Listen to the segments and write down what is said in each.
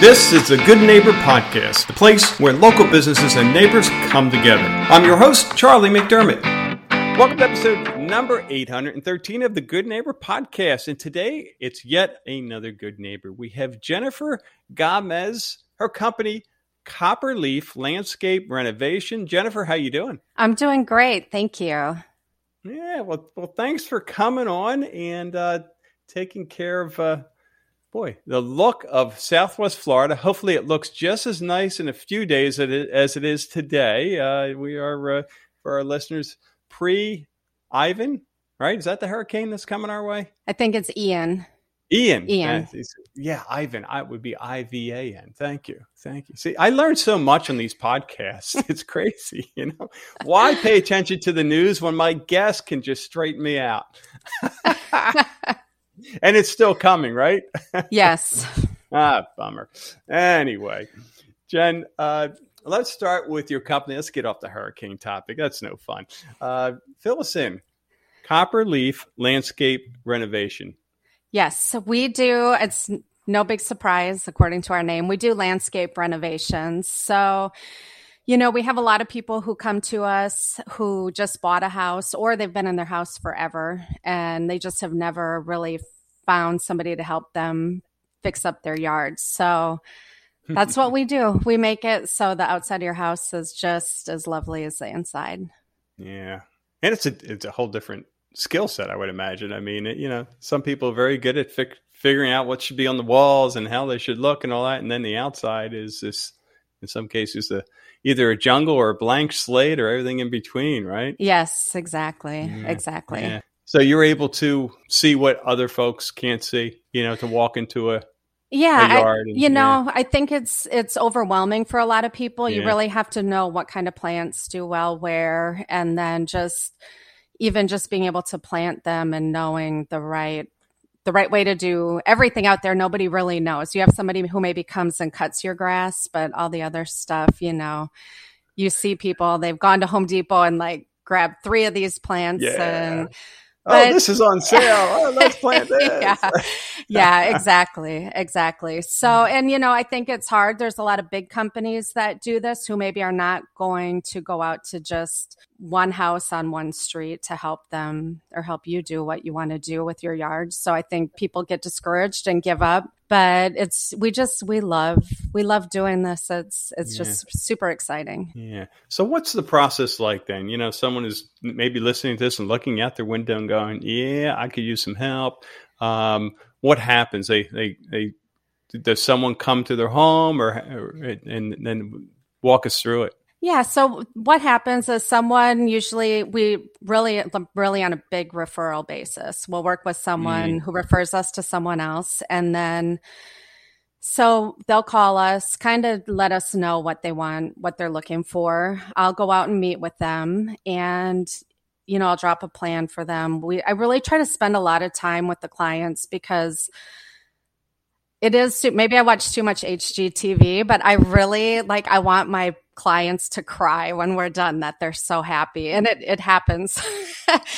This is the Good Neighbor Podcast, the place where local businesses and neighbors come together. I'm your host, Charlie McDermott. Welcome to episode number 813 of the Good Neighbor Podcast. And today it's yet another good neighbor. We have Jennifer Gomez, her company, Copper Leaf Landscape Renovation. Jennifer, how you doing? I'm doing great. Thank you. Yeah, well, well thanks for coming on and uh, taking care of uh, boy the look of Southwest Florida. Hopefully, it looks just as nice in a few days as it is today. Uh, we are uh, for our listeners pre Ivan, right? Is that the hurricane that's coming our way? I think it's Ian. Ian. Ian. Uh, yeah, Ivan. I would be I V A N. Thank you. Thank you. See, I learned so much on these podcasts. It's crazy, you know. Why pay attention to the news when my guest can just straighten me out? and it's still coming, right? Yes. ah, bummer. Anyway, Jen, uh, let's start with your company. Let's get off the hurricane topic. That's no fun. Uh, fill us in. Copper Leaf Landscape Renovation. Yes, we do. It's no big surprise, according to our name. We do landscape renovations. So, you know, we have a lot of people who come to us who just bought a house or they've been in their house forever and they just have never really found somebody to help them fix up their yards. So, that's what we do. We make it so the outside of your house is just as lovely as the inside. Yeah. And it's a it's a whole different skill set, I would imagine. I mean, it, you know, some people are very good at fi- figuring out what should be on the walls and how they should look and all that, and then the outside is this, in some cases, a either a jungle or a blank slate or everything in between, right? Yes, exactly, yeah. exactly. Yeah. So you're able to see what other folks can't see, you know, to walk into a yeah I, and, you know yeah. i think it's it's overwhelming for a lot of people you really have to know what kind of plants do well where and then just even just being able to plant them and knowing the right the right way to do everything out there nobody really knows you have somebody who maybe comes and cuts your grass but all the other stuff you know you see people they've gone to home depot and like grabbed three of these plants yeah. and oh, but, oh, this is on sale. Oh, let's plant this. yeah. yeah, exactly. Exactly. So, and you know, I think it's hard. There's a lot of big companies that do this who maybe are not going to go out to just one house on one street to help them or help you do what you want to do with your yard. So I think people get discouraged and give up. But it's we just we love we love doing this. It's it's yeah. just super exciting. Yeah. So what's the process like then? You know, someone is maybe listening to this and looking out their window and going, "Yeah, I could use some help." Um, what happens? They they they does someone come to their home or, or and then walk us through it? Yeah. So what happens is someone usually we really really on a big referral basis. We'll work with someone mm. who refers us to someone else, and then so they'll call us, kind of let us know what they want, what they're looking for. I'll go out and meet with them, and you know I'll drop a plan for them. We I really try to spend a lot of time with the clients because it is too, maybe I watch too much HGTV, but I really like I want my clients to cry when we're done that they're so happy. And it, it happens.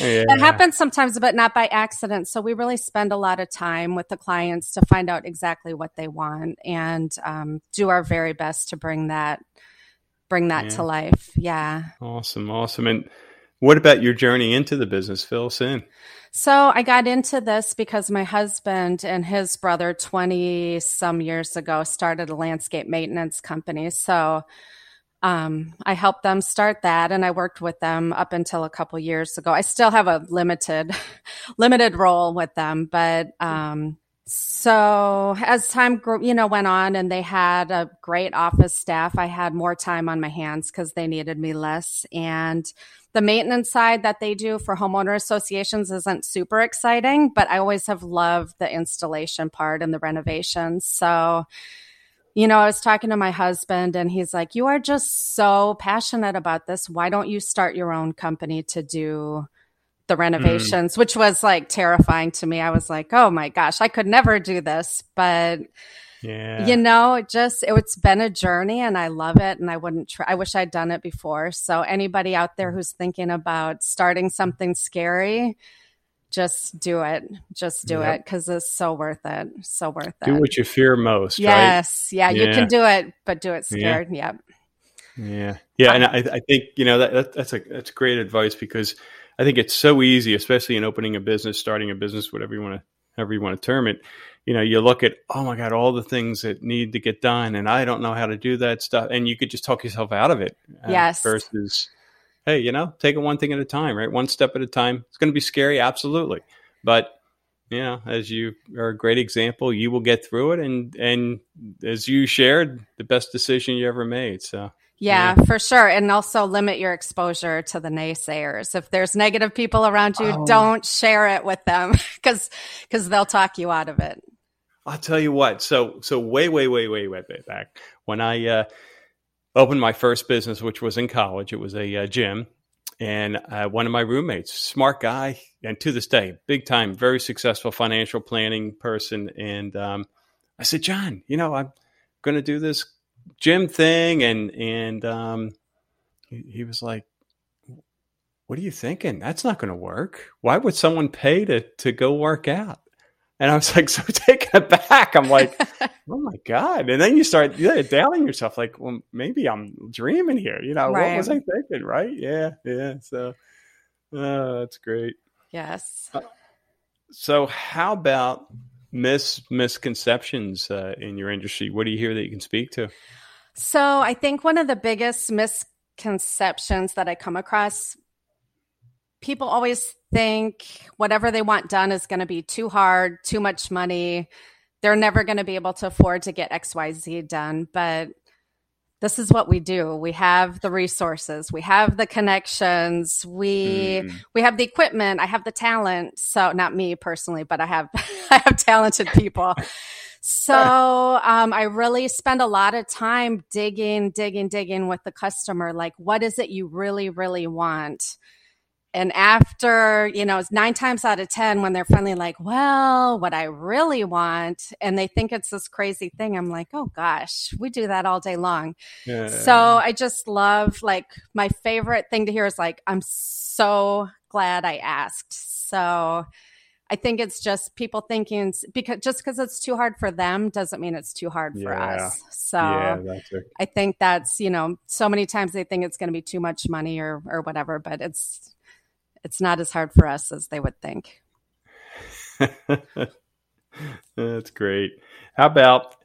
Yeah. it happens sometimes but not by accident. So we really spend a lot of time with the clients to find out exactly what they want and um, do our very best to bring that bring that yeah. to life. Yeah. Awesome awesome. And what about your journey into the business in so I got into this because my husband and his brother 20 some years ago started a landscape maintenance company. So um, I helped them start that and I worked with them up until a couple years ago. I still have a limited, limited role with them, but, um, so as time grew, you know, went on and they had a great office staff, I had more time on my hands because they needed me less. And the maintenance side that they do for homeowner associations isn't super exciting, but I always have loved the installation part and the renovations. So, you know, I was talking to my husband and he's like, You are just so passionate about this. Why don't you start your own company to do the renovations? Mm. Which was like terrifying to me. I was like, Oh my gosh, I could never do this. But, yeah. you know, it just, it, it's been a journey and I love it. And I wouldn't try, I wish I'd done it before. So, anybody out there who's thinking about starting something scary, just do it. Just do yep. it because it's so worth it. So worth it. Do what you fear most. Yes. Right? Yeah, yeah, You can do it, but do it scared. Yeah. Yep. Yeah. Yeah. And I, I think, you know, that, that, that's a, that's great advice because I think it's so easy, especially in opening a business, starting a business, whatever you want to, however you want to term it. You know, you look at, oh my God, all the things that need to get done and I don't know how to do that stuff. And you could just talk yourself out of it. Uh, yes. Versus, hey, you know, take it one thing at a time, right? One step at a time. It's going to be scary, absolutely, but you know, as you are a great example, you will get through it, and and as you shared, the best decision you ever made. So. Yeah, yeah, for sure. And also limit your exposure to the naysayers. If there's negative people around you, oh. don't share it with them because because they'll talk you out of it. I'll tell you what. So so way way way way way back when I uh, opened my first business, which was in college. It was a uh, gym, and uh, one of my roommates, smart guy, and to this day, big time, very successful financial planning person. And um, I said, John, you know, I'm going to do this gym thing, and and um, he, he was like, "What are you thinking? That's not going to work. Why would someone pay to to go work out?" And I was like, so taken aback. I'm like, oh my God. And then you start yeah, doubting yourself, like, well, maybe I'm dreaming here. You know, right. what was I thinking? Right. Yeah. Yeah. So uh, that's great. Yes. Uh, so how about mis misconceptions uh, in your industry? What do you hear that you can speak to? So I think one of the biggest misconceptions that I come across people always think whatever they want done is going to be too hard, too much money. They're never going to be able to afford to get XYZ done. But this is what we do. We have the resources, we have the connections, we mm. we have the equipment, I have the talent. So not me personally, but I have I have talented people. So um, I really spend a lot of time digging, digging, digging with the customer. Like, what is it you really, really want? And after you know it's nine times out of ten when they're finally like well what i really want and they think it's this crazy thing i'm like oh gosh we do that all day long yeah. so i just love like my favorite thing to hear is like i'm so glad i asked so i think it's just people thinking because just because it's too hard for them doesn't mean it's too hard for yeah. us so yeah, i think that's you know so many times they think it's going to be too much money or or whatever but it's it's not as hard for us as they would think. That's great. How about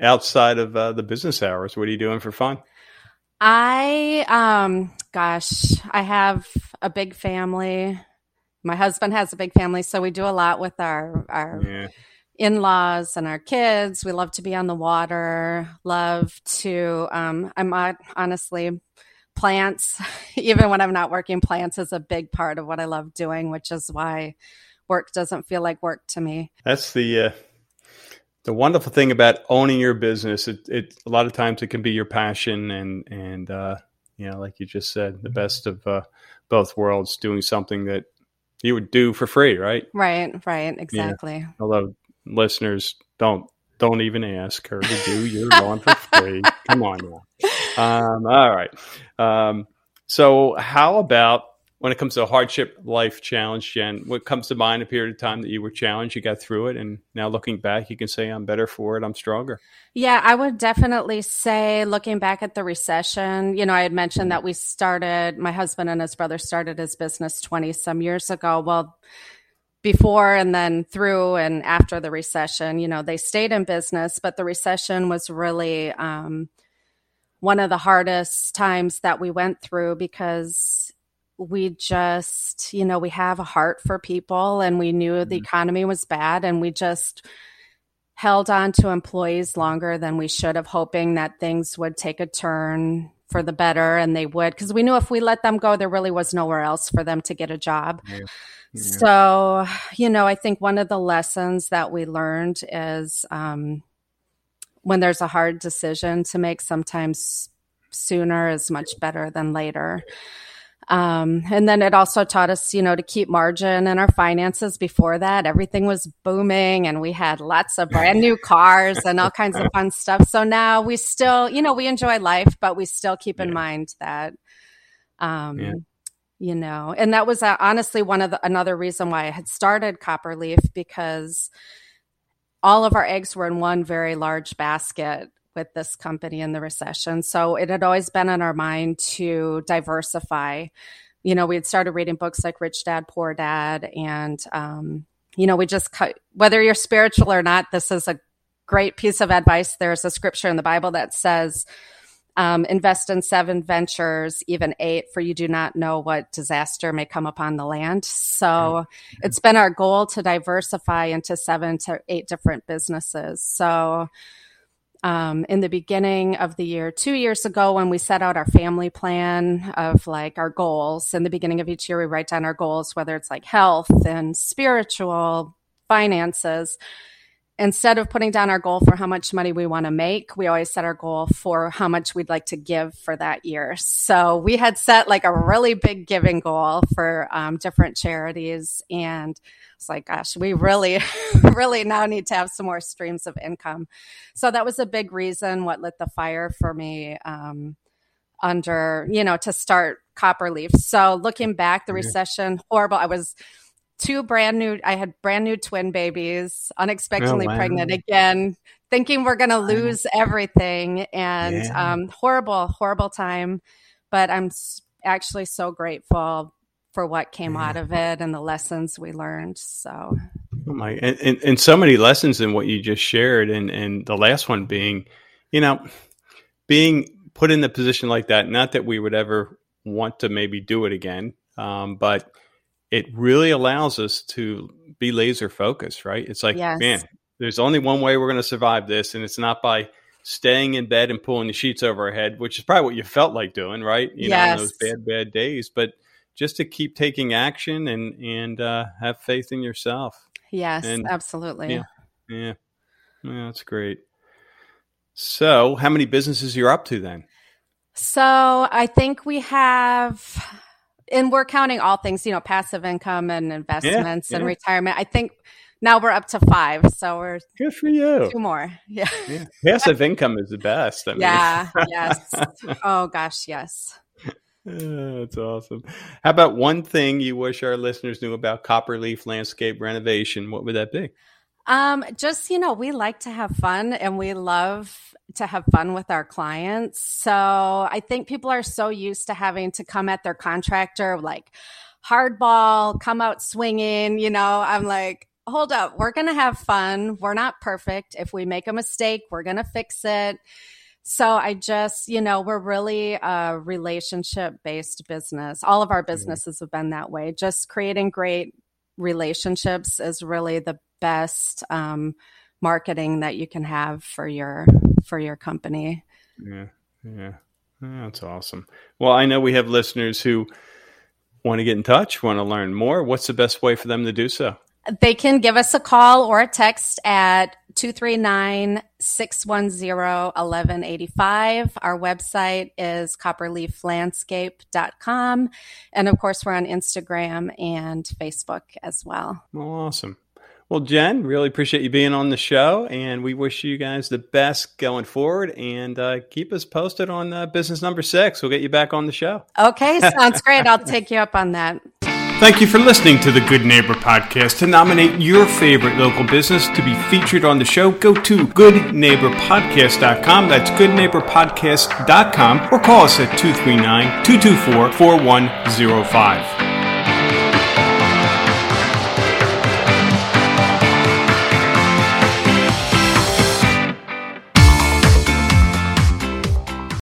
outside of uh, the business hours? What are you doing for fun? I, um, gosh, I have a big family. My husband has a big family, so we do a lot with our our yeah. in laws and our kids. We love to be on the water. Love to. Um, I'm honestly plants, even when I'm not working, plants is a big part of what I love doing, which is why work doesn't feel like work to me. That's the uh, the wonderful thing about owning your business. It, it a lot of times it can be your passion, and and uh, you know, like you just said, the best of uh, both worlds, doing something that you would do for free, right? Right, right, exactly. Yeah. Although listeners don't don't even ask her to do your lawn for free. Come on now. Um, all right. Um, so, how about when it comes to a hardship life challenge, Jen? What comes to mind a period of time that you were challenged, you got through it, and now looking back, you can say, I'm better for it, I'm stronger? Yeah, I would definitely say, looking back at the recession, you know, I had mentioned that we started, my husband and his brother started his business 20 some years ago. Well, before and then through and after the recession, you know, they stayed in business, but the recession was really um, one of the hardest times that we went through because we just, you know, we have a heart for people and we knew the mm-hmm. economy was bad and we just held on to employees longer than we should have, hoping that things would take a turn for the better and they would because we knew if we let them go there really was nowhere else for them to get a job yeah. Yeah. so you know i think one of the lessons that we learned is um, when there's a hard decision to make sometimes sooner is much better than later um, and then it also taught us, you know, to keep margin in our finances. Before that, everything was booming and we had lots of brand new cars and all kinds of fun stuff. So now we still, you know, we enjoy life, but we still keep in mind that, um, yeah. you know and that was uh, honestly one of the another reason why i had started copperleaf because all of our eggs were in one very large basket with this company in the recession so it had always been on our mind to diversify you know we had started reading books like rich dad poor dad and um, you know we just cut whether you're spiritual or not this is a great piece of advice there's a scripture in the bible that says um, invest in seven ventures, even eight, for you do not know what disaster may come upon the land. So mm-hmm. it's been our goal to diversify into seven to eight different businesses. So um, in the beginning of the year, two years ago, when we set out our family plan of like our goals, in the beginning of each year, we write down our goals, whether it's like health and spiritual, finances instead of putting down our goal for how much money we want to make, we always set our goal for how much we'd like to give for that year. So we had set like a really big giving goal for um, different charities. And it's like, gosh, we really, really now need to have some more streams of income. So that was a big reason what lit the fire for me. Um, under, you know, to start copper leaf So looking back, the recession, horrible. I was two brand new i had brand new twin babies unexpectedly oh, wow. pregnant again thinking we're going to lose everything and yeah. um, horrible horrible time but i'm actually so grateful for what came yeah. out of it and the lessons we learned so oh my and, and, and so many lessons in what you just shared and and the last one being you know being put in a position like that not that we would ever want to maybe do it again um, but it really allows us to be laser focused, right? It's like, yes. man, there's only one way we're going to survive this, and it's not by staying in bed and pulling the sheets over our head, which is probably what you felt like doing, right? You yes. know, those bad, bad days, but just to keep taking action and and uh, have faith in yourself. Yes, and, absolutely. Yeah, yeah, yeah, that's great. So, how many businesses you're up to then? So, I think we have and we're counting all things, you know, passive income and investments yeah, and retirement. I think now we're up to five, so we're good for you. Two more, yeah. yeah. Passive income is the best. I mean. Yeah. yes. Oh gosh. Yes. that's awesome. How about one thing you wish our listeners knew about Copperleaf Landscape Renovation? What would that be? Um, just you know, we like to have fun, and we love to have fun with our clients. So I think people are so used to having to come at their contractor like hardball, come out swinging. You know, I'm like, hold up, we're going to have fun. We're not perfect. If we make a mistake, we're going to fix it. So I just, you know, we're really a relationship based business. All of our businesses have been that way. Just creating great relationships is really the best um, marketing that you can have for your for your company. Yeah, yeah, that's awesome. Well, I know we have listeners who want to get in touch, want to learn more. What's the best way for them to do so? They can give us a call or a text at 239 610 1185. Our website is copperleaflandscape.com. And of course, we're on Instagram and Facebook as well. well awesome. Well, Jen, really appreciate you being on the show, and we wish you guys the best going forward. And uh, keep us posted on uh, business number six. We'll get you back on the show. Okay, sounds great. I'll take you up on that. Thank you for listening to the Good Neighbor Podcast. To nominate your favorite local business to be featured on the show, go to goodneighborpodcast.com. That's goodneighborpodcast.com or call us at 239 224 4105.